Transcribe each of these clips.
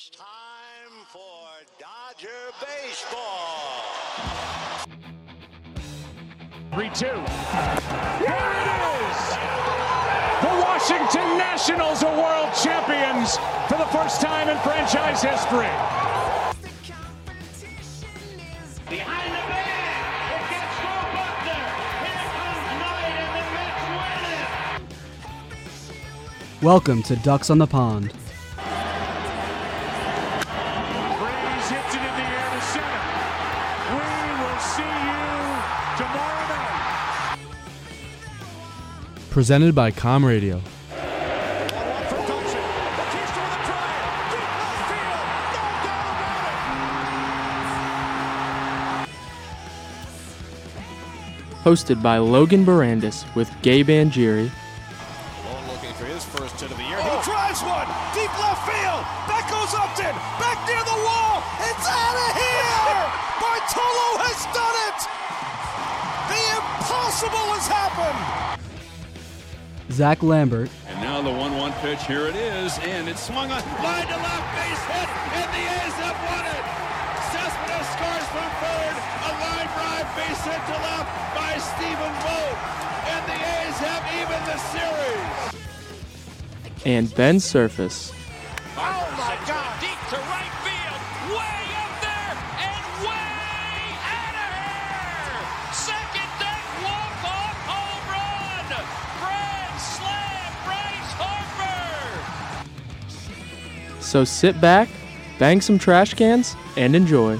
It's time for Dodger Baseball. 3 2. Here it is! The Washington Nationals are world champions for the first time in franchise history. Behind the bag, it gets Joe Buckner. Here comes Knight, and the Mets win it. Welcome to Ducks on the Pond. Presented by Com Radio. Hosted by Logan Barandis with Gabe Angieri, Zach Lambert, And now the 1 1 pitch. Here it is. And it's swung on. Line to left base hit. And the A's have won it. Cespedes scores from third. A line drive base hit to left by Stephen Vogt. And the A's have even the series. and Ben Surface. So sit back, bang some trash cans, and enjoy.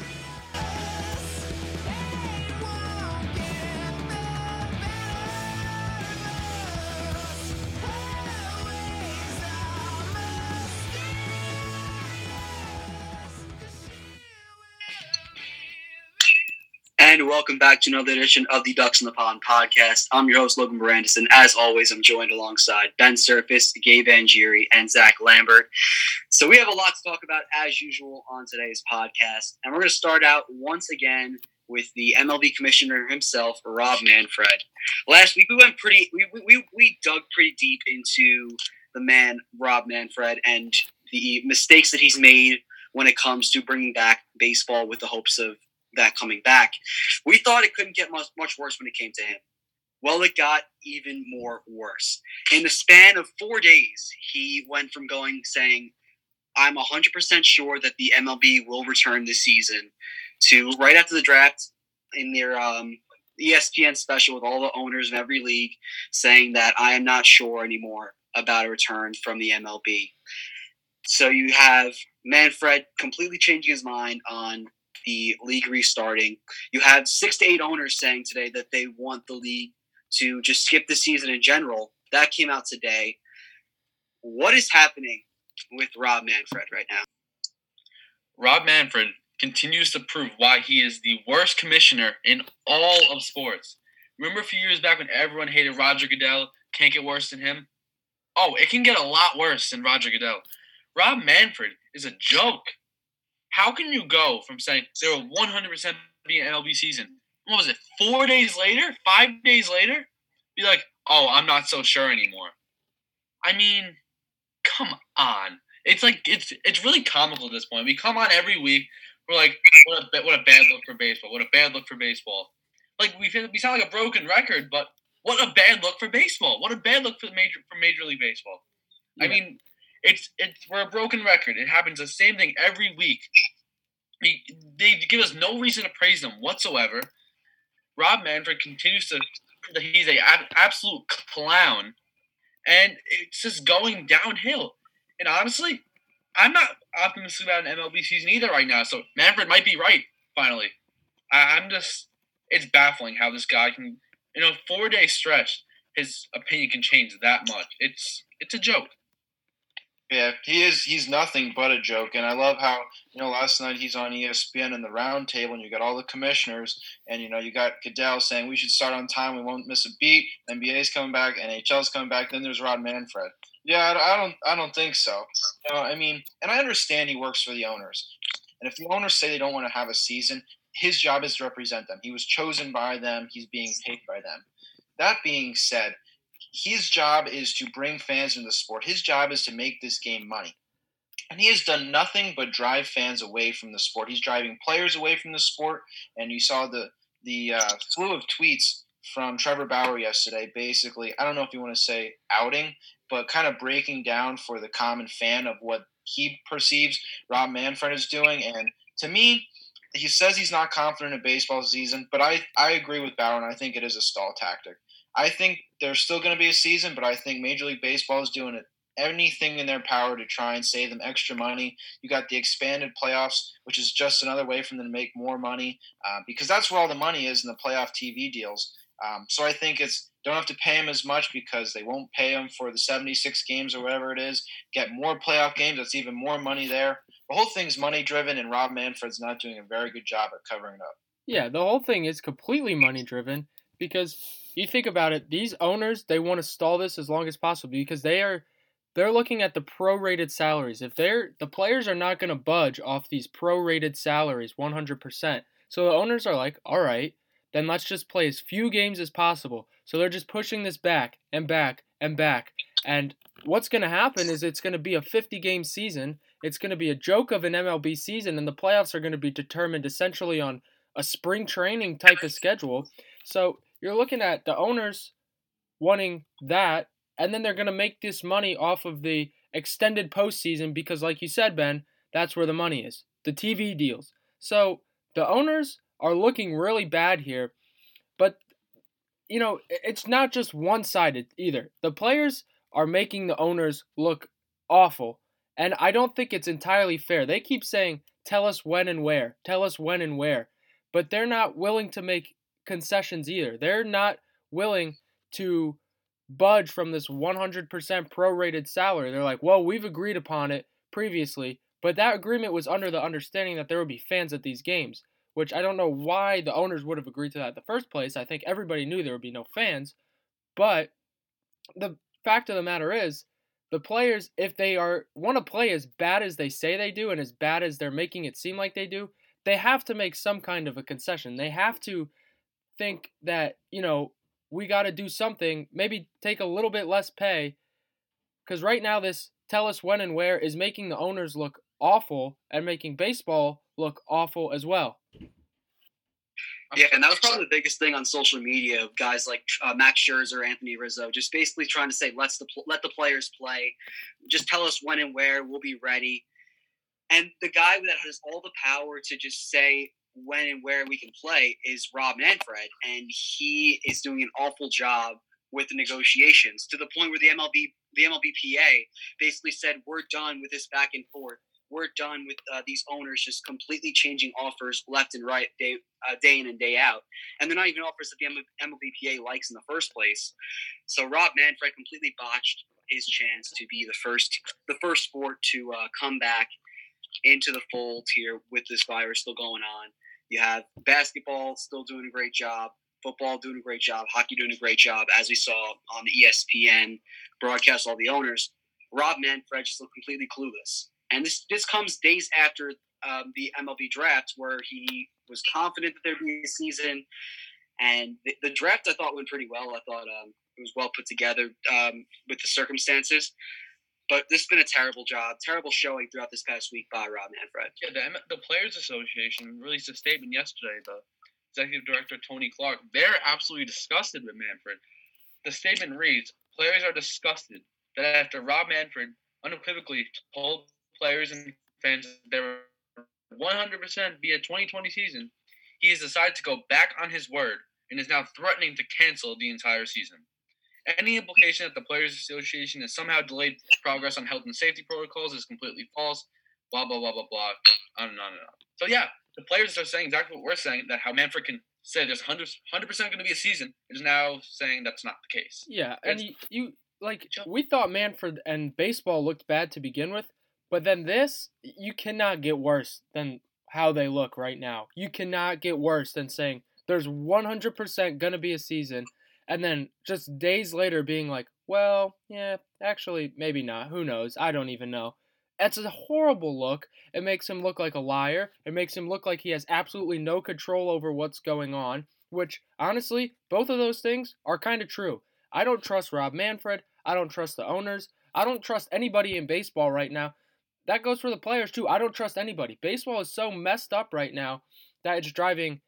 Back to another edition of the Ducks in the Pond podcast. I'm your host, Logan Barandis, and as always, I'm joined alongside Ben Surface, Gabe Angieri, and Zach Lambert. So we have a lot to talk about as usual on today's podcast. And we're going to start out once again with the MLB commissioner himself, Rob Manfred. Last week we went pretty, we, we, we dug pretty deep into the man, Rob Manfred, and the mistakes that he's made when it comes to bringing back baseball with the hopes of that coming back. We thought it couldn't get much, much worse when it came to him. Well, it got even more worse. In the span of four days, he went from going saying, I'm 100% sure that the MLB will return this season to right after the draft in their um, ESPN special with all the owners in every league saying that I am not sure anymore about a return from the MLB. So you have Manfred completely changing his mind on the league restarting. You had six to eight owners saying today that they want the league to just skip the season in general. That came out today. What is happening with Rob Manfred right now? Rob Manfred continues to prove why he is the worst commissioner in all of sports. Remember a few years back when everyone hated Roger Goodell? Can't get worse than him? Oh, it can get a lot worse than Roger Goodell. Rob Manfred is a joke. How can you go from saying there will 100% be an MLB season? What was it, four days later? Five days later? Be like, oh, I'm not so sure anymore. I mean, come on. It's like it's it's really comical at this point. We come on every week. We're like, what a what a bad look for baseball. What a bad look for baseball. Like we feel, we sound like a broken record, but what a bad look for baseball. What a bad look for the major for Major League Baseball. I mean, it's it's we're a broken record. It happens the same thing every week. We, they give us no reason to praise them whatsoever. Rob Manfred continues to that he's a ab- absolute clown, and it's just going downhill. And honestly, I'm not optimistic about an MLB season either right now. So Manfred might be right. Finally, I, I'm just it's baffling how this guy can in a four day stretch his opinion can change that much. It's it's a joke. Yeah, he is. He's nothing but a joke, and I love how you know last night he's on ESPN in the round table, and you got all the commissioners, and you know you got Goodell saying we should start on time, we won't miss a beat. NBA's coming back, NHL's coming back. Then there's Rob Manfred. Yeah, I, I don't, I don't think so. You know, I mean, and I understand he works for the owners, and if the owners say they don't want to have a season, his job is to represent them. He was chosen by them. He's being paid by them. That being said, his job is to bring fans into the sport. His job is to make this game money. and he has done nothing but drive fans away from the sport. He's driving players away from the sport, and you saw the the uh, slew of tweets from Trevor Bauer yesterday. Basically, I don't know if you want to say outing, but kind of breaking down for the common fan of what he perceives Rob Manfred is doing. And to me, he says he's not confident in baseball season, but I, I agree with Bauer, and I think it is a stall tactic. I think there's still going to be a season, but I think Major League Baseball is doing it anything in their power to try and save them extra money. You got the expanded playoffs, which is just another way for them to make more money uh, because that's where all the money is in the playoff TV deals. Um, so I think it's don't have to pay them as much because they won't pay them for the 76 games or whatever it is. Get more playoff games. That's even more money there. The whole thing's money driven, and Rob Manfred's not doing a very good job at covering it up. Yeah, the whole thing is completely money driven because you think about it, these owners they want to stall this as long as possible because they are they're looking at the prorated salaries. If they're the players are not going to budge off these prorated salaries 100%. So the owners are like, "All right, then let's just play as few games as possible." So they're just pushing this back and back and back. And what's going to happen is it's going to be a 50 game season. It's going to be a joke of an MLB season and the playoffs are going to be determined essentially on a spring training type of schedule. So you're looking at the owners wanting that and then they're going to make this money off of the extended postseason because, like you said, Ben, that's where the money is the TV deals. So the owners are looking really bad here, but you know, it's not just one sided either. The players are making the owners look awful, and I don't think it's entirely fair. They keep saying, tell us when and where, tell us when and where, but they're not willing to make concessions either. They're not willing to budge from this 100% prorated salary. They're like, well, we've agreed upon it previously, but that agreement was under the understanding that there would be fans at these games, which I don't know why the owners would have agreed to that in the first place. I think everybody knew there would be no fans, but the fact of the matter is, the players, if they are want to play as bad as they say they do and as bad as they're making it seem like they do, they have to make some kind of a concession. They have to think that, you know, we got to do something, maybe take a little bit less pay. Because right now, this tell us when and where is making the owners look awful and making baseball look awful as well. Yeah, and that was probably the biggest thing on social media of guys like uh, Max Scherzer, Anthony Rizzo, just basically trying to say, let's the let the players play, just tell us when and where, we'll be ready. And the guy that has all the power to just say, when and where we can play is Rob Manfred, and he is doing an awful job with the negotiations to the point where the MLB, the MLBPA, basically said we're done with this back and forth. We're done with uh, these owners just completely changing offers left and right, day uh, day in and day out, and they're not even offers that the MLBPA likes in the first place. So Rob Manfred completely botched his chance to be the first the first sport to uh, come back into the fold here with this virus still going on. You have basketball still doing a great job, football doing a great job, hockey doing a great job, as we saw on the ESPN broadcast, all the owners. Rob Manfred just looked completely clueless. And this, this comes days after um, the MLB draft, where he was confident that there'd be a season. And the, the draft, I thought, went pretty well. I thought um, it was well put together um, with the circumstances. But this has been a terrible job, terrible showing throughout this past week by Rob Manfred. Yeah, the, the Players Association released a statement yesterday. The executive director Tony Clark, they're absolutely disgusted with Manfred. The statement reads: "Players are disgusted that after Rob Manfred unequivocally told players and fans they were 100% be a 2020 season, he has decided to go back on his word and is now threatening to cancel the entire season." Any implication that the Players Association has somehow delayed progress on health and safety protocols is completely false. Blah blah blah blah blah. On and on and on. So yeah, the players are saying exactly what we're saying. That how Manfred can say there's hundred percent going to be a season is now saying that's not the case. Yeah, and you, you like we thought Manfred and baseball looked bad to begin with, but then this you cannot get worse than how they look right now. You cannot get worse than saying there's 100% going to be a season and then just days later being like, well, yeah, actually, maybe not. Who knows? I don't even know. That's a horrible look. It makes him look like a liar. It makes him look like he has absolutely no control over what's going on, which, honestly, both of those things are kind of true. I don't trust Rob Manfred. I don't trust the owners. I don't trust anybody in baseball right now. that goes for the players too. I don't trust anybody. Baseball is so messed up right now that it's driving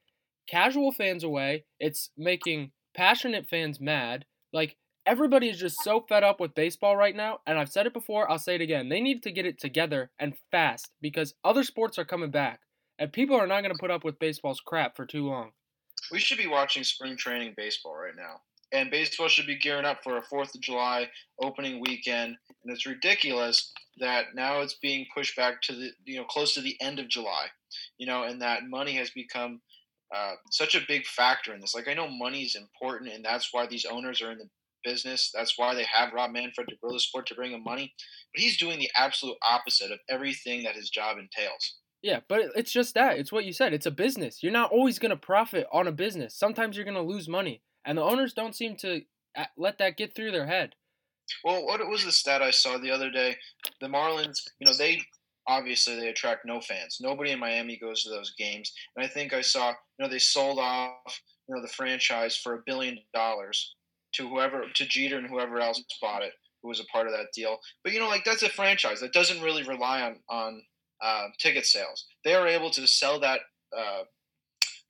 casual fans away. It's making passionate fans mad. Like everybody is just so fed up with baseball right now, and I've said it before, I'll say it again. They need to get it together and fast because other sports are coming back, and people are not going to put up with baseball's crap for too long. We should be watching spring training baseball right now. And baseball should be gearing up for a 4th of July opening weekend. And it's ridiculous that now it's being pushed back to the, you know, close to the end of July, you know, and that money has become uh, such a big factor in this. Like, I know money is important, and that's why these owners are in the business. That's why they have Rob Manfred to grow the sport to bring him money. But he's doing the absolute opposite of everything that his job entails. Yeah, but it's just that. It's what you said. It's a business. You're not always going to profit on a business. Sometimes you're going to lose money. And the owners don't seem to uh, let that get through their head. Well, what was the stat I saw the other day? The Marlins, you know, they obviously they attract no fans. Nobody in Miami goes to those games. And I think I saw, you know, they sold off, you know, the franchise for a billion dollars to whoever to Jeter and whoever else bought it who was a part of that deal. But you know, like that's a franchise that doesn't really rely on on uh, ticket sales. They are able to sell that uh,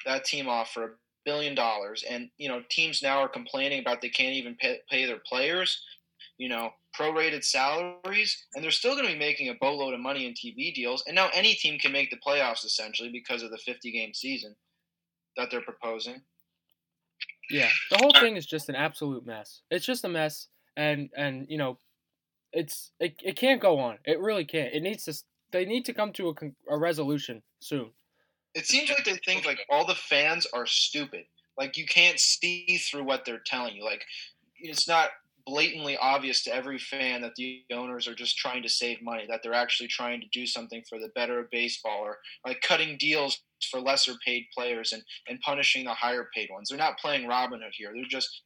that team off for a billion dollars, and you know, teams now are complaining about they can't even pay, pay their players. You know, prorated salaries, and they're still going to be making a boatload of money in TV deals. And now any team can make the playoffs essentially because of the 50 game season that they're proposing. Yeah, the whole thing is just an absolute mess. It's just a mess, and and you know, it's it, it can't go on. It really can't. It needs to. They need to come to a, a resolution soon. It seems like they think like all the fans are stupid. Like you can't see through what they're telling you. Like it's not blatantly obvious to every fan that the owners are just trying to save money, that they're actually trying to do something for the better of baseball or like cutting deals for lesser paid players and, and punishing the higher paid ones. They're not playing Robin Hood here. They're just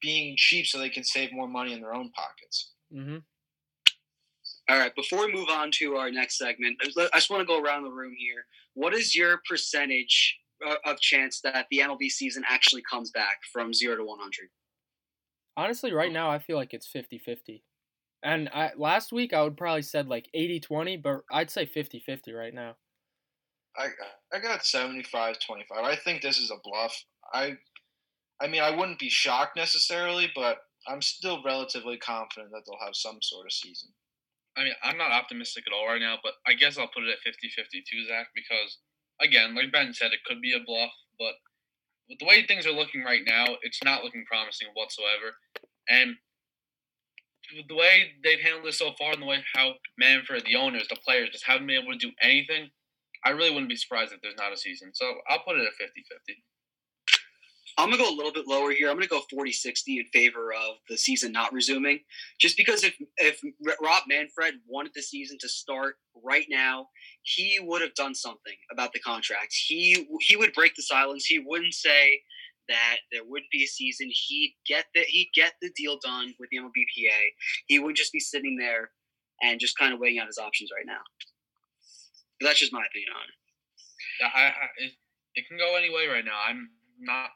being cheap so they can save more money in their own pockets. Mm-hmm. All right, before we move on to our next segment, I just want to go around the room here. What is your percentage of chance that the MLB season actually comes back from 0 to 100? Honestly, right now I feel like it's 50-50. And I, last week I would probably said like 80-20, but I'd say 50-50 right now. I I got 75 25. I think this is a bluff. I I mean, I wouldn't be shocked necessarily, but I'm still relatively confident that they'll have some sort of season. I mean, I'm not optimistic at all right now, but I guess I'll put it at 50 50 too, Zach, because, again, like Ben said, it could be a bluff, but with the way things are looking right now, it's not looking promising whatsoever. And the way they've handled this so far, and the way how Manfred, the owners, the players, just haven't been able to do anything, I really wouldn't be surprised if there's not a season. So I'll put it at 50 50. I'm going to go a little bit lower here. I'm going to go 40 60 in favor of the season not resuming. Just because if, if Rob Manfred wanted the season to start right now, he would have done something about the contract. He, he would break the silence. He wouldn't say that there would be a season. He'd get the, he'd get the deal done with the MLBPA. He would just be sitting there and just kind of weighing out his options right now. But that's just my opinion on it. I, I, it, it can go any way right now. I'm not.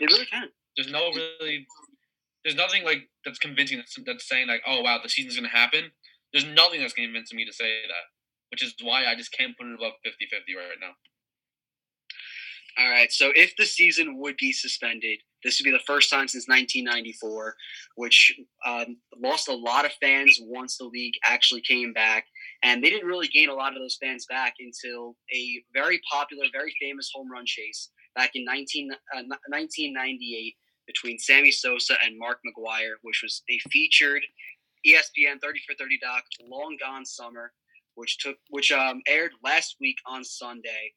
It really can. There's no really. There's nothing like that's convincing that's, that's saying like, oh wow, the season's gonna happen. There's nothing that's convincing me to say that, which is why I just can't put it above 50-50 right now. All right. So if the season would be suspended, this would be the first time since 1994, which um, lost a lot of fans once the league actually came back. And they didn't really gain a lot of those fans back until a very popular, very famous home run chase back in 19, uh, 1998 between Sammy Sosa and Mark McGwire, which was a featured ESPN 30 for 30 doc, Long Gone Summer, which took which um, aired last week on Sunday.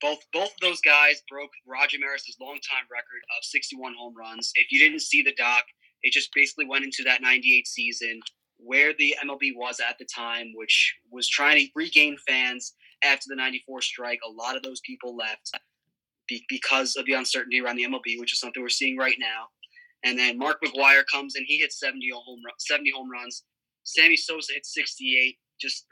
Both both of those guys broke Roger Maris's longtime record of 61 home runs. If you didn't see the doc, it just basically went into that 98 season where the MLB was at the time, which was trying to regain fans after the 94 strike. A lot of those people left because of the uncertainty around the MLB, which is something we're seeing right now. And then Mark McGwire comes and he hits 70 home, run, 70 home runs. Sammy Sosa hits 68. Just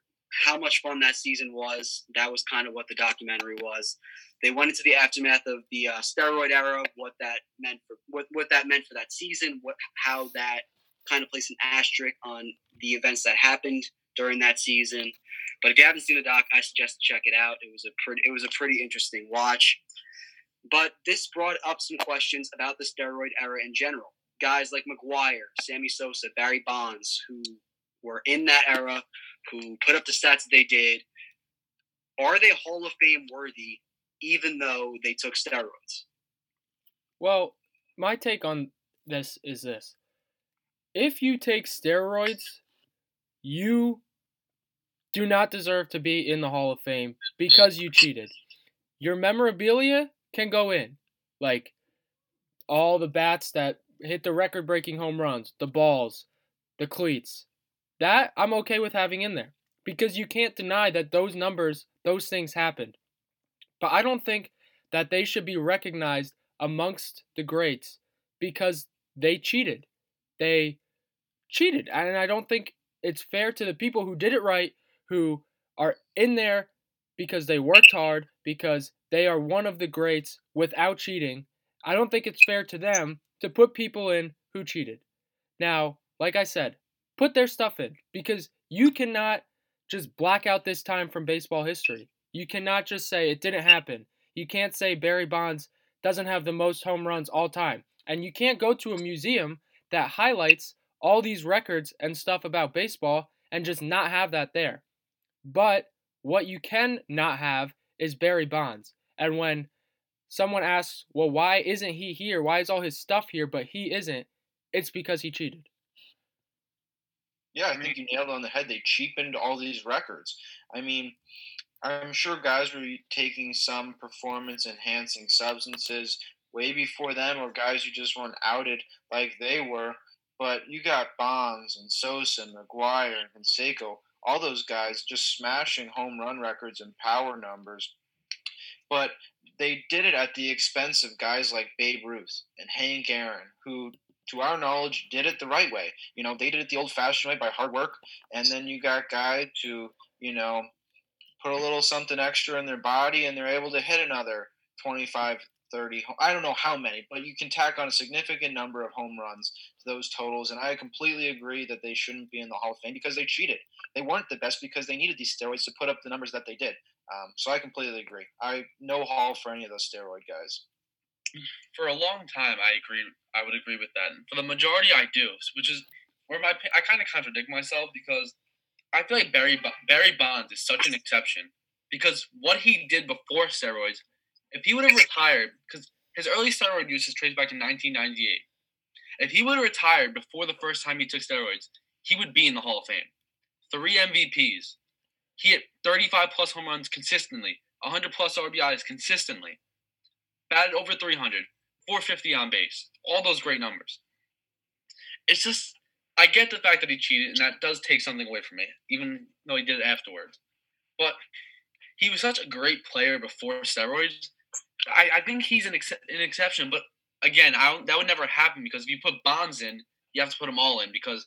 how much fun that season was. That was kind of what the documentary was. They went into the aftermath of the uh, steroid era, what that meant for what, what that meant for that season, what how that kind of placed an asterisk on the events that happened during that season. But if you haven't seen the doc, I suggest check it out. It was a pretty it was a pretty interesting watch. But this brought up some questions about the steroid era in general. Guys like McGwire, Sammy Sosa, Barry Bonds, who were in that era, who put up the stats that they did, are they Hall of Fame worthy, even though they took steroids? Well, my take on this is this. If you take steroids, you do not deserve to be in the Hall of Fame because you cheated. Your memorabilia can go in. Like all the bats that hit the record breaking home runs, the balls, the cleats. That I'm okay with having in there because you can't deny that those numbers, those things happened. But I don't think that they should be recognized amongst the greats because they cheated. They cheated. And I don't think it's fair to the people who did it right, who are in there because they worked hard, because they are one of the greats without cheating. I don't think it's fair to them to put people in who cheated. Now, like I said, put their stuff in because you cannot just black out this time from baseball history. You cannot just say it didn't happen. You can't say Barry Bonds doesn't have the most home runs all time. And you can't go to a museum that highlights all these records and stuff about baseball and just not have that there. But what you can not have is Barry Bonds. And when someone asks, well, why isn't he here? Why is all his stuff here, but he isn't? It's because he cheated. Yeah, I think you nailed on the head. They cheapened all these records. I mean, I'm sure guys were taking some performance enhancing substances way before them, or guys who just weren't outed like they were. But you got Bonds and Sosa and McGwire and Canseco, all those guys just smashing home run records and power numbers. But they did it at the expense of guys like Babe Ruth and Hank Aaron, who to our knowledge, did it the right way. You know, they did it the old-fashioned way by hard work, and then you got guys who, you know, put a little something extra in their body, and they're able to hit another 25, 30. I don't know how many, but you can tack on a significant number of home runs to those totals. And I completely agree that they shouldn't be in the Hall of Fame because they cheated. They weren't the best because they needed these steroids to put up the numbers that they did. Um, so I completely agree. I no Hall for any of those steroid guys for a long time, I agree. I would agree with that. And for the majority, I do, which is where my I kind of contradict myself because I feel like Barry Barry Bonds is such an exception because what he did before steroids, if he would have retired, because his early steroid use is traced back to 1998. If he would have retired before the first time he took steroids, he would be in the Hall of Fame. Three MVPs. He hit 35 plus home runs consistently, 100 plus RBIs consistently batted over 300, 450 on base, all those great numbers. It's just, I get the fact that he cheated, and that does take something away from me, even though he did it afterwards. But he was such a great player before steroids. I, I think he's an, ex- an exception, but again, I that would never happen because if you put Bonds in, you have to put them all in because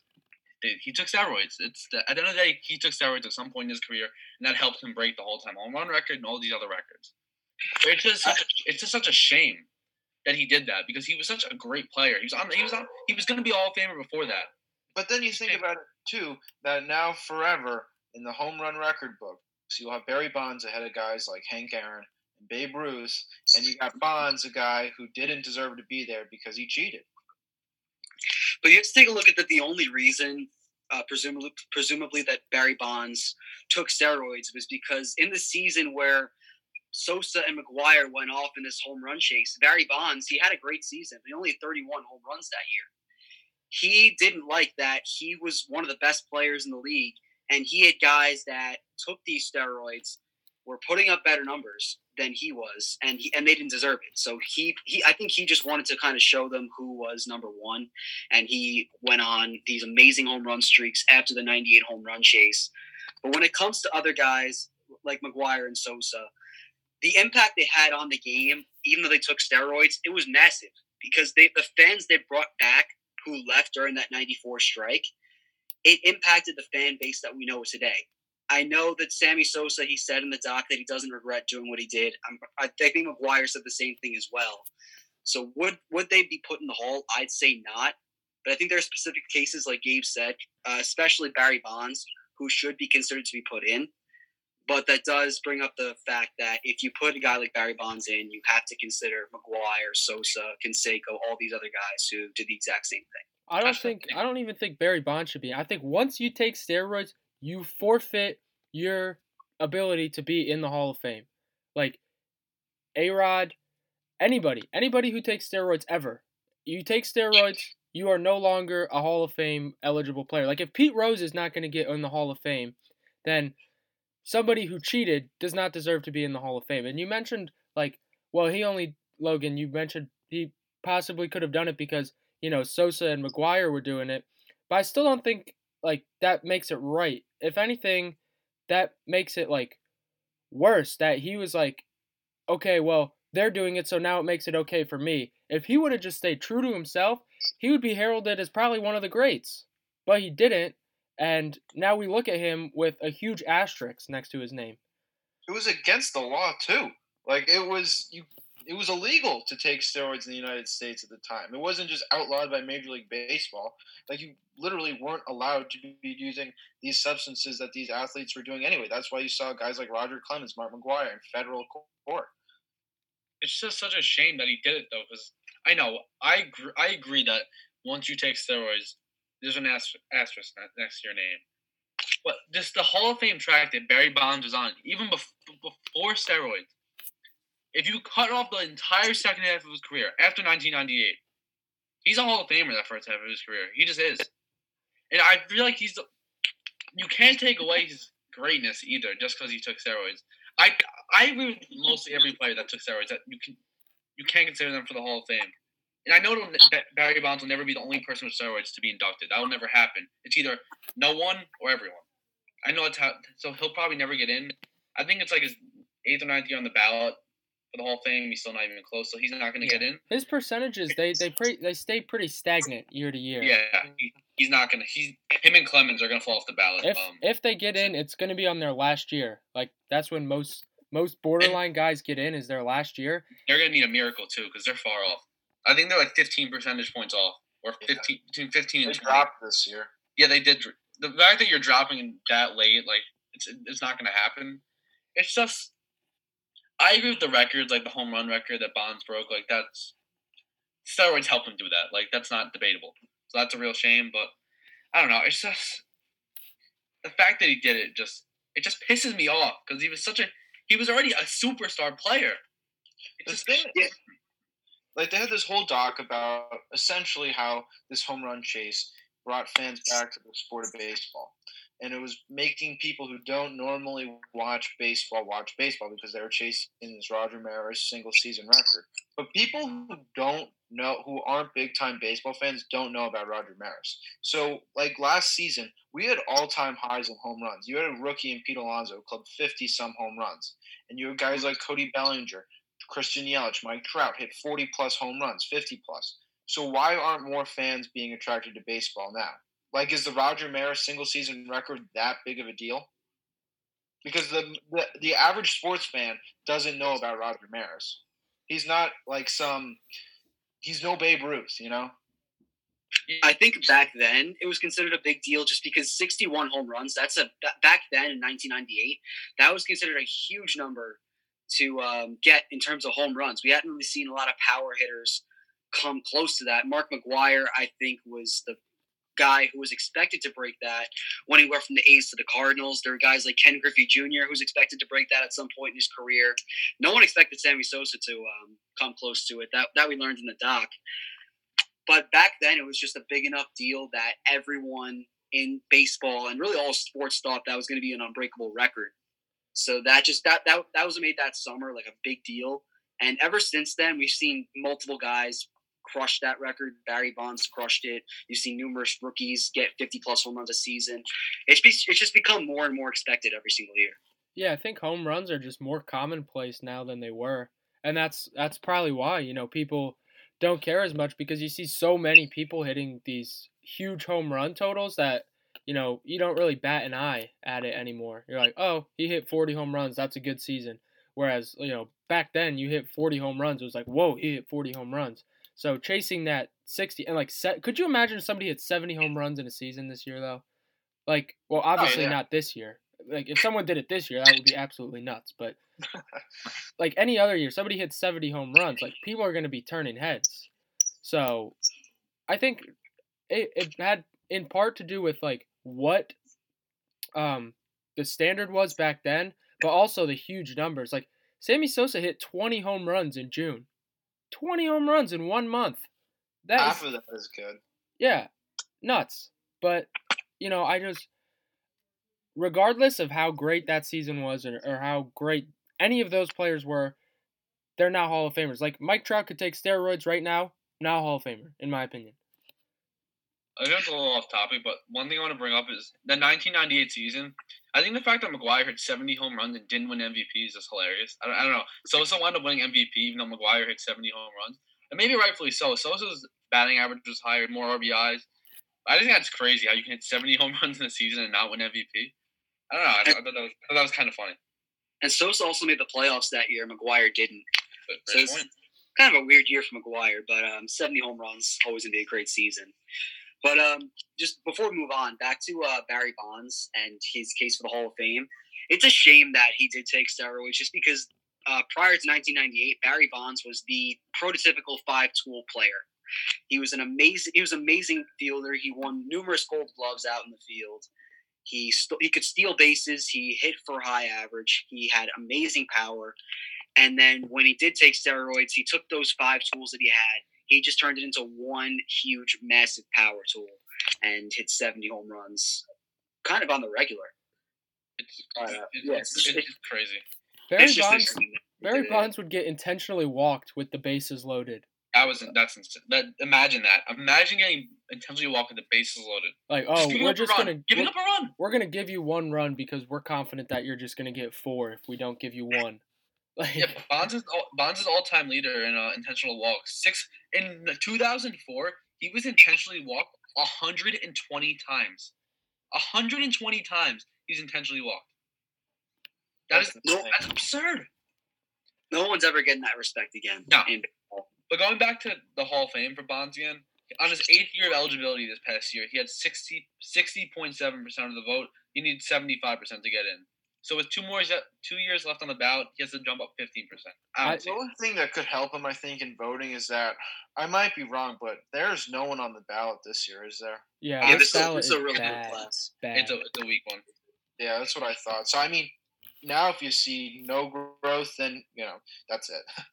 he took steroids. It's the, at the end of the day, he took steroids at some point in his career, and that helped him break the whole time home run record and all these other records. It's just such a, it's just such a shame that he did that because he was such a great player. He was on he was on he was going to be all famer before that. But then you think about it too that now forever in the home run record book, so you'll have Barry Bonds ahead of guys like Hank Aaron Babe Ruth, and you got Bonds, a guy who didn't deserve to be there because he cheated. But you have to take a look at that. The only reason, uh, presumably, presumably that Barry Bonds took steroids was because in the season where Sosa and McGwire went off in this home run chase. Barry Bonds, he had a great season. He only had 31 home runs that year. He didn't like that. He was one of the best players in the league, and he had guys that took these steroids, were putting up better numbers than he was, and he, and they didn't deserve it. So he, he, I think he just wanted to kind of show them who was number one, and he went on these amazing home run streaks after the 98 home run chase. But when it comes to other guys like McGwire and Sosa, the impact they had on the game, even though they took steroids, it was massive because they the fans they brought back who left during that 94 strike, it impacted the fan base that we know today. I know that Sammy Sosa, he said in the doc that he doesn't regret doing what he did. I'm, I think McGwire said the same thing as well. So would would they be put in the hall? I'd say not. But I think there are specific cases, like Gabe said, uh, especially Barry Bonds, who should be considered to be put in. But that does bring up the fact that if you put a guy like Barry Bonds in, you have to consider McGwire, Sosa, Canseco, all these other guys who did the exact same thing. I don't think I don't even think Barry Bonds should be. I think once you take steroids, you forfeit your ability to be in the Hall of Fame. Like A Rod, anybody, anybody who takes steroids ever. You take steroids, you are no longer a Hall of Fame eligible player. Like if Pete Rose is not going to get in the Hall of Fame, then somebody who cheated does not deserve to be in the Hall of Fame. And you mentioned like, well, he only Logan, you mentioned he possibly could have done it because, you know, Sosa and McGwire were doing it. But I still don't think like that makes it right. If anything, that makes it like worse that he was like, okay, well, they're doing it, so now it makes it okay for me. If he would have just stayed true to himself, he would be heralded as probably one of the greats. But he didn't, and now we look at him with a huge asterisk next to his name. It was against the law too. Like it was you it was illegal to take steroids in the United States at the time. It wasn't just outlawed by Major League Baseball. Like you literally weren't allowed to be using these substances that these athletes were doing anyway. That's why you saw guys like Roger Clemens, Mark McGwire in federal court. It's just such a shame that he did it though, because I know I agree, I agree that once you take steroids, there's an asterisk next to your name. But this the Hall of Fame track that Barry Bonds was on, even bef- before steroids. If you cut off the entire second half of his career after 1998, he's a Hall of Famer that first half of his career. He just is, and I feel like he's. You can't take away his greatness either just because he took steroids. I I agree with mostly every player that took steroids that you can you can't consider them for the Hall of Fame. And I know that Barry Bonds will never be the only person with steroids to be inducted. That will never happen. It's either no one or everyone. I know it's how, so he'll probably never get in. I think it's like his eighth or ninth year on the ballot for the Hall of Fame. He's still not even close, so he's not going to yeah. get in. His percentages they they pre, they stay pretty stagnant year to year. Yeah, he, he's not going to. He's him and Clemens are going to fall off the ballot. If um, if they get in, it's going to be on their last year. Like that's when most most borderline guys get in is their last year. They're going to need a miracle too because they're far off. I think they're like 15 percentage points off, or 15 yeah. between 15 and they 20. dropped this year. Yeah, they did. The fact that you're dropping that late, like it's it's not going to happen. It's just I agree with the records, like the home run record that Bonds broke. Like that's steroids help him do that. Like that's not debatable. So that's a real shame. But I don't know. It's just the fact that he did it. Just it just pisses me off because he was such a he was already a superstar player. It just, yeah like they had this whole doc about essentially how this home run chase brought fans back to the sport of baseball. And it was making people who don't normally watch baseball watch baseball because they were chasing this Roger Maris single season record. But people who don't know, who aren't big time baseball fans, don't know about Roger Maris. So, like last season, we had all time highs in home runs. You had a rookie in Pete Alonso clubbed 50 some home runs. And you had guys like Cody Bellinger Christian Yelich, Mike Trout hit 40 plus home runs, 50 plus. So why aren't more fans being attracted to baseball now? Like, is the Roger Maris single season record that big of a deal? Because the, the the average sports fan doesn't know about Roger Maris. He's not like some. He's no Babe Ruth, you know. I think back then it was considered a big deal just because 61 home runs. That's a back then in 1998. That was considered a huge number to um, get in terms of home runs. We hadn't really seen a lot of power hitters come close to that. Mark McGwire, I think, was the guy who was expected to break that when he went from the A's to the Cardinals. There are guys like Ken Griffey Jr. who's expected to break that at some point in his career. No one expected Sammy Sosa to um, come close to it. That that we learned in the doc. But back then, it was just a big enough deal that everyone in baseball and really all sports thought that was going to be an unbreakable record. So that just that that that was made that summer like a big deal. And ever since then, we've seen multiple guys crush that record. Barry Bonds crushed it. You've seen numerous rookies get 50 plus home runs a season. It's be, it's just become more and more expected every single year. Yeah, I think home runs are just more commonplace now than they were, and that's that's probably why you know people don't care as much because you see so many people hitting these huge home run totals that you know, you don't really bat an eye at it anymore. You're like, oh, he hit 40 home runs. That's a good season. Whereas, you know, back then you hit 40 home runs. It was like, whoa, he hit 40 home runs. So chasing that 60 and like, set, could you imagine somebody hit 70 home runs in a season this year though? Like, well, obviously oh, yeah. not this year, like if someone did it this year, that would be absolutely nuts. But like any other year, somebody hits 70 home runs, like people are going to be turning heads. So I think it, it had in part to do with like what um the standard was back then, but also the huge numbers. Like Sammy Sosa hit 20 home runs in June. 20 home runs in one month. That Half is, of that is good. yeah, nuts. But you know, I just regardless of how great that season was or, or how great any of those players were, they're now Hall of Famers. Like Mike Trout could take steroids right now, now Hall of Famer, in my opinion. I know it's a little off topic, but one thing I want to bring up is the 1998 season. I think the fact that McGwire hit 70 home runs and didn't win MVP is just hilarious. I don't, I don't know. Sosa wound up winning MVP even though McGwire hit 70 home runs. And maybe rightfully so. Sosa's batting average was higher, more RBIs. I think that's crazy how you can hit 70 home runs in a season and not win MVP. I don't know. I, thought, I thought, that, was, I thought that was kind of funny. And Sosa also made the playoffs that year. McGwire didn't. So it's kind of a weird year for McGwire, but um, 70 home runs always gonna be a great season. But um, just before we move on, back to uh, Barry Bonds and his case for the Hall of Fame. It's a shame that he did take steroids, just because uh, prior to 1998, Barry Bonds was the prototypical five-tool player. He was an amazing. He was amazing fielder. He won numerous Gold Gloves out in the field. He st- he could steal bases. He hit for high average. He had amazing power. And then when he did take steroids, he took those five tools that he had. He just turned it into one huge, massive power tool and hit 70 home runs, kind of on the regular. It's, Uh, it's, yes. it's, it's crazy. Barry It's Bonds interesting Barry. Bonds would get intentionally walked with the bases loaded. That was that's insane. That imagine that. Imagine getting intentionally walked with the bases loaded. Like, oh, giving we're just gonna giving up a run. we're gonna give you one run because we're confident that you're just gonna get four if we don't give you one. Like, Yeah, Bonds is all, Bonds is all time leader in uh, intentional walks. Six in 2004, he was intentionally walked 120 times. 120 times he's intentionally walked. That is No, that's absurd. No one's ever getting that respect again. No. in But going back to the Hall of Fame for Bonds again, on his eighth year of eligibility this past year, he had 60 60.7% of the vote. He needs 75% to get in. So with two more uh, two years left on the ballot, he has to jump up 15%. I I- don't see The it. only thing that could help him, I think, in voting is that I might be wrong, but there's no one on the ballot this year, is there? yeah, Yeah, this this, is, ballot is a really bad, good class. bad. It's a, it's a weak one. Yeah, that's what I thought. So I mean, now if you see no growth, then you know that's it.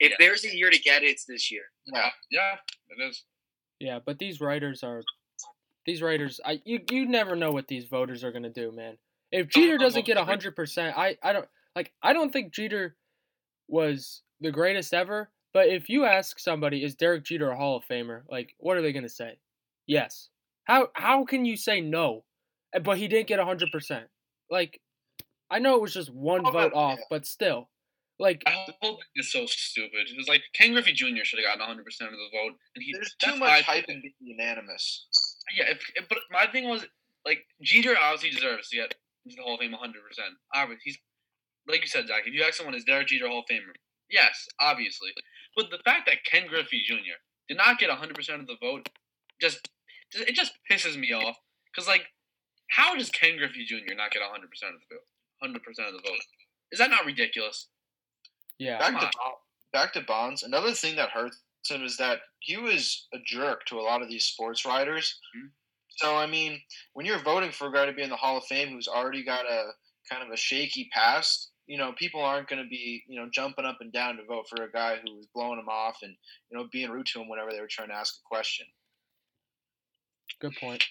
If Yeah. there's a year to get it, it's this year. Yeah, Yeah, it is. Yeah, but these writers are these writers. I you you never know what these voters are gonna do, man. If Some Jeter doesn't get never- hundred percent, I I don't like. I don't think Jeter was the greatest ever. But if you ask somebody, is Derek Jeter a Hall of Famer? Like, what are they gonna say? Yes. How how can you say no? Uh, But he didn't get hundred percent. Like, I know it was just one Oh, vote but- off, but still, like, I whole thing is so stupid. It was like Ken Griffey Jr. should have gotten 100 percent of the vote, and he. there's too much hype opinion. in being unanimous. Yeah, if, if- but my thing was like Jeter obviously deserves to get into the Hall of Fame 100. percent Obviously, he's like you said, Zach. If you ask someone, is Derek Jeter a Hall of Famer? Yes, obviously. But the fact that Ken Griffey Jr. did not get 100 percent of the vote just it just pisses me off because like how does Ken Griffey Jr. not get 100 percent of the vote? 100 percent of the vote. Is that not ridiculous? yeah, Back to back to Bonds. Another thing that hurts him is that he was a jerk to a lot of these sports writers. Mhm. So I mean, when you're voting for a guy to be in the Hall of Fame who's already got a kind of a shaky past, you know, people aren't going to be you know jumping up and down to vote for a guy who was blowing him off and you know being rude to him whenever they were trying to ask a question. good point.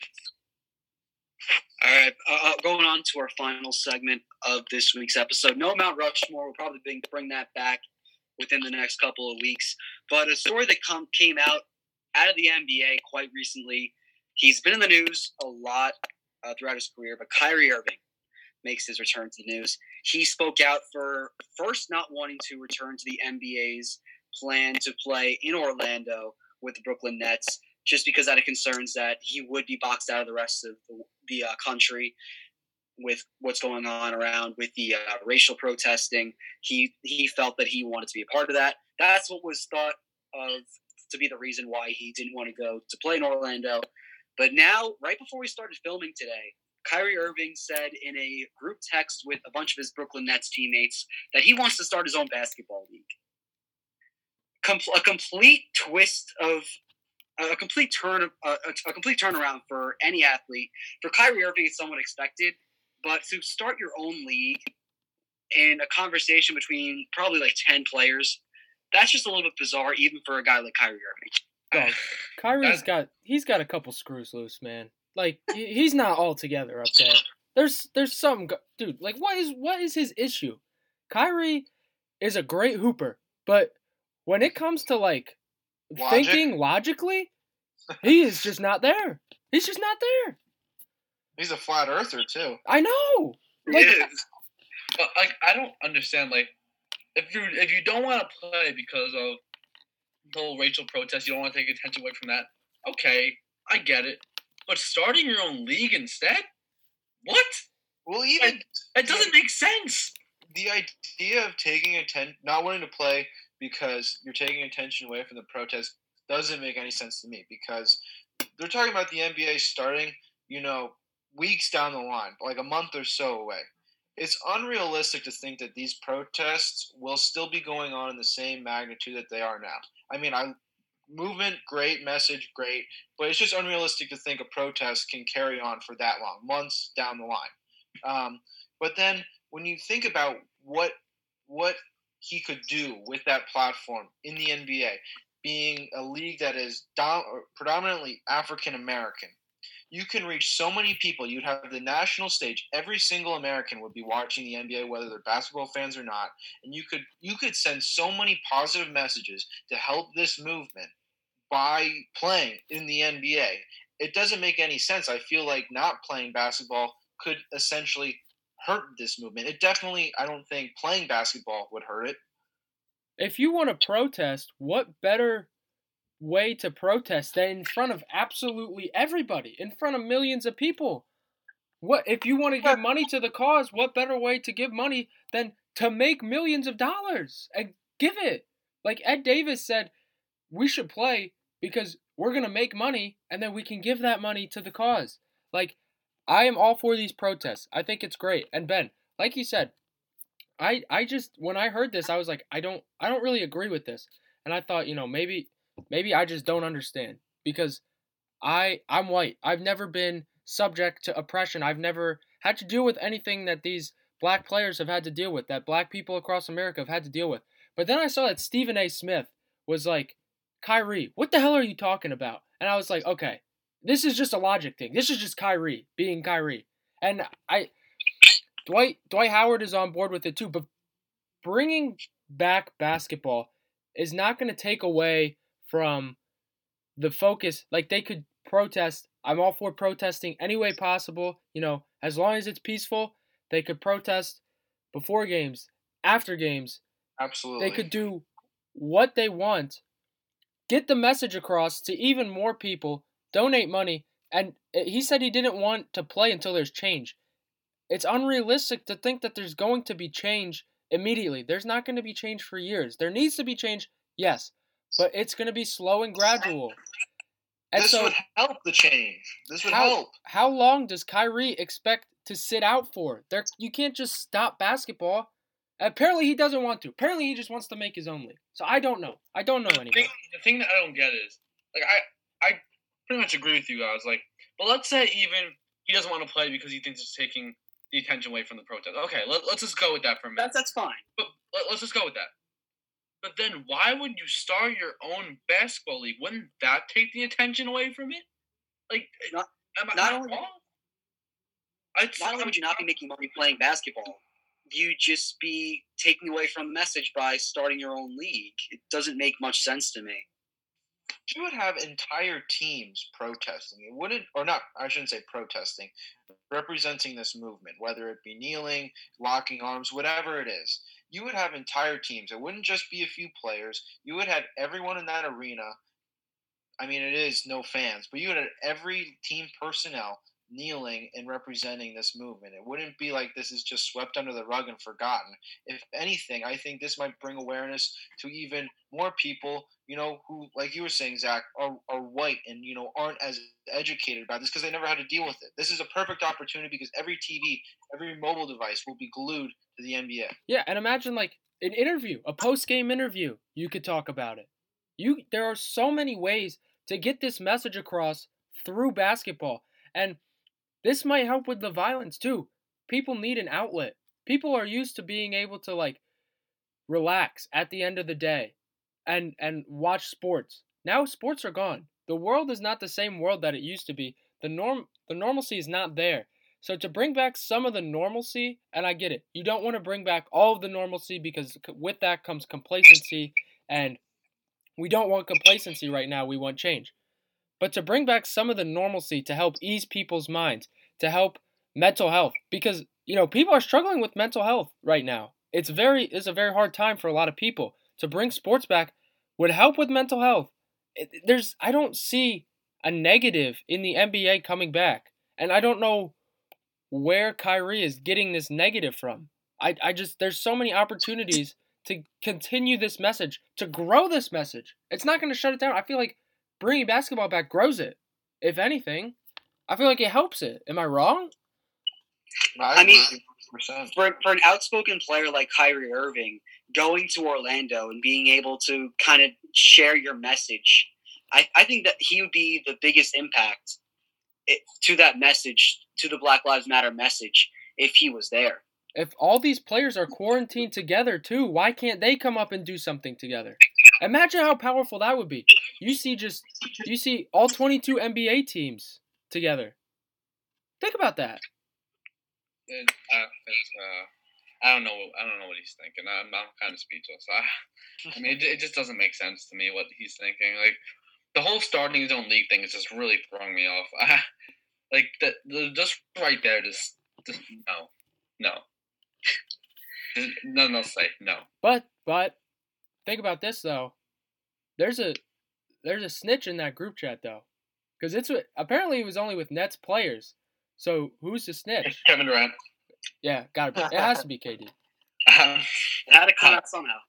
All right, uh, uh, going on to our final segment of this week's episode. No Mount Rushmore. We'll probably bring, bring that back within the next couple of weeks. But a story that come, came out out of the NBA quite recently. He's been in the news a lot uh, throughout his career, but Kyrie Irving makes his return to the news. He spoke out for first not wanting to return to the NBA's plan to play in Orlando with the Brooklyn Nets, just because out of concerns that he would be boxed out of the rest of the, the uh, country with what's going on around with the uh, racial protesting. He he felt that he wanted to be a part of that. That's what was thought of to be the reason why he didn't want to go to play in Orlando. But now, right before we started filming today, Kyrie Irving said in a group text with a bunch of his Brooklyn Nets teammates that he wants to start his own basketball league. Com- a complete twist of a complete turn a, a complete turnaround for any athlete. For Kyrie Irving, it's somewhat expected, but to start your own league in a conversation between probably like ten players, that's just a little bit bizarre, even for a guy like Kyrie Irving. Dog, Kyrie's got he's got a couple screws loose, man. Like he's not all together up there. There's there's some dude. Like what is what is his issue? Kyrie is a great hooper, but when it comes to like Logic? thinking logically, he is just not there. He's just not there. He's a flat earther too. I know. Like is. But like, I don't understand. Like, if you if you don't want to play because of the whole racial protest, you don't want to take attention away from that. Okay, I get it. But starting your own league instead? What? Well, even It doesn't make sense. the idea of taking atten- not wanting to play because you're taking attention away from the protest doesn't make any sense to me because they're talking about the NBA starting, you know, weeks down the line, like a month or so away. It's unrealistic to think that these protests will still be going on in the same magnitude that they are now. I mean, I movement great, message great, but it's just unrealistic to think a protest can carry on for that long, months down the line. Um, but then when you think about what what he could do with that platform in the NBA, being a league that is dom- predominantly African American, you can reach so many people. You'd have the national stage. Every single American would be watching the NBA, whether they're basketball fans or not. And you could you could send so many positive messages to help this movement by playing in the NBA. It doesn't make any sense. I feel like not playing basketball could essentially hurt this movement. It definitely, I don't think playing basketball would hurt it. if you want to protest, what better way to protest than in front of absolutely everybody, in front of millions of people? What if you want to give money to the cause? What better way to give money than to make millions of dollars and give it? Like Ed Davis said, we should play because we're gonna make money and then we can give that money to the cause. Like I am all for these protests. I think it's great. And Ben, like you said, I I just when I heard this, I was like, I don't I don't really agree with this. And I thought, you know, maybe maybe I just don't understand because I I'm white. I've never been subject to oppression. I've never had to deal with anything that these black players have had to deal with, that black people across America have had to deal with. But then I saw that Stephen A. Smith was like, Kyrie, what the hell are you talking about? And I was like, okay, this is just a logic thing. This is just Kyrie being Kyrie. And I Dwight Dwight Howard is on board with it too, but bringing back basketball is not going to take away from the focus. Like they could protest. I'm all for protesting any way possible. You know, as long as it's peaceful, they could protest before games, after games. Absolutely. They could do what they want, get the message across to even more people, donate money. And eh, he said he didn't want to play until there's change. It's unrealistic to think that there's going to be change immediately. There's not going to be change for years. There needs to be change, yes, but it's going to be slow and gradual. And this so, would help the change. This would how, help. how long does Kyrie expect to sit out for? There, you can't just stop basketball. Apparently, he doesn't want to. Apparently, he just wants to make his own league. So I don't know. I don't know anything. the thing that I don't get is like I I pretty much agree with you guys. Like, but let's say even he doesn't want to play because he thinks it's taking the attention away from the protest. Okay, let, let's just go with that for a minute. That's that's fine. But let, let's just go with that. But then why would you start your own basketball league? Wouldn't that take the attention away from it? Like, Not- am I not not only- wrong? I'd, Not only would you not be making money playing basketball, you'd just be taking away from the message by starting your own league. It doesn't make much sense to me. You would have entire teams protesting. It wouldn't, or not, I shouldn't say protesting, representing this movement, whether it be kneeling, locking arms, whatever it is. You would have entire teams. It wouldn't just be a few players. You would have everyone in that arena. I mean, it is no fans, but you would have every team personnel kneeling and representing this movement. It wouldn't be like this is just swept under the rug and forgotten. If anything, I think this might bring awareness to even more people, you know, who, like you were saying, Zach, are, are white and, you know, aren't as educated about this because they never had to deal with it. This is a perfect opportunity because every TV, every mobile device will be glued to the NBA. Yeah, and imagine like an interview, a post game interview. You could talk about it. You there are so many ways to get this message across through basketball. And this might help with the violence too. People need an outlet. People are used to being able to like relax at the end of the day and and watch sports. Now sports are gone. The world is not the same world that it used to be. The norm the normalcy is not there. So to bring back some of the normalcy, and I get it. You don't want to bring back all of the normalcy because with that comes complacency and we don't want complacency right now. We want change. But to bring back some of the normalcy to help ease people's minds, to help mental health because you know, people are struggling with mental health right now. It's very it's a very hard time for a lot of people. To bring sports back would help with mental health. There's I don't see a negative in the NBA coming back. And I don't know where Kyrie is getting this negative from. I, I just there's so many opportunities to continue this message, to grow this message. It's not going to shut it down. I feel like bringing basketball back grows it. If anything, I feel like it helps it. Am I wrong? I mean, for, for an outspoken player like Kyrie Irving, going to Orlando and being able to kind of share your message, I, I think that he would be the biggest impact eh, to that message, to the Black Lives Matter message, if he was there. If all these players are quarantined together too, why can't they come up and do something together? Imagine how powerful that would be. You see just you see all 22 NBA teams together. Think about that. It, uh, uh, I don't know. I don't know what he's thinking. I'm, I'm kind of speechless. I, I mean, it, it, just doesn't make sense to me what he's thinking. Like the whole starting his own league thing is just really throwing me off. I, like the, the just right there, just, just no, no, nothing else to say. No. But but think about this though. There's a there's a snitch in that group chat though, because it's apparently it was only with Nets players. So who's the snitch? Kevin Durant. Yeah, got it. It has to be KD. Um, it had to come out somehow.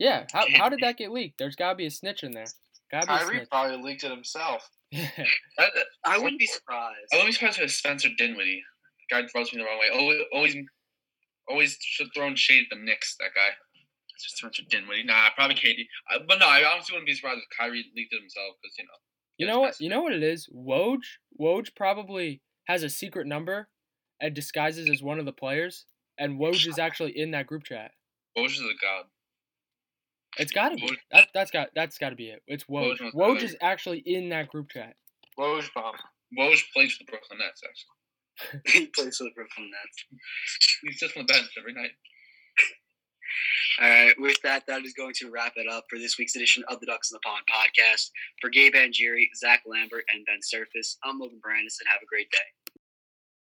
Yeah, how, how did that get leaked? There's got to be a snitch in there. Gotta be Kyrie probably leaked it himself. I, I wouldn't be surprised. I wouldn't be surprised if Spencer Dinwiddie. The guy throws me the wrong way. Always, always, always throwing shade at the Knicks. That guy. It's just Spencer Dinwiddie. Nah, probably KD. Uh, but no, I honestly wouldn't be surprised if Kyrie leaked it himself because you know. You know what? You know what it is. Woj, Woj probably has a secret number and disguises as one of the players, and Woj is actually in that group chat. Woj is a god. It's got to be. That, that's got that's got to be it. It's Woj. Woj, Woj is actually in that group chat. Woj bomb. Woj plays for the Brooklyn Nets, actually. he plays for the Brooklyn Nets. He's just on the bench every night. All right, with that, that is going to wrap it up for this week's edition of the Ducks in the Pond podcast. For Gabe Angieri, Zach Lambert, and Ben Surface, I'm Logan Brandis, and have a great day.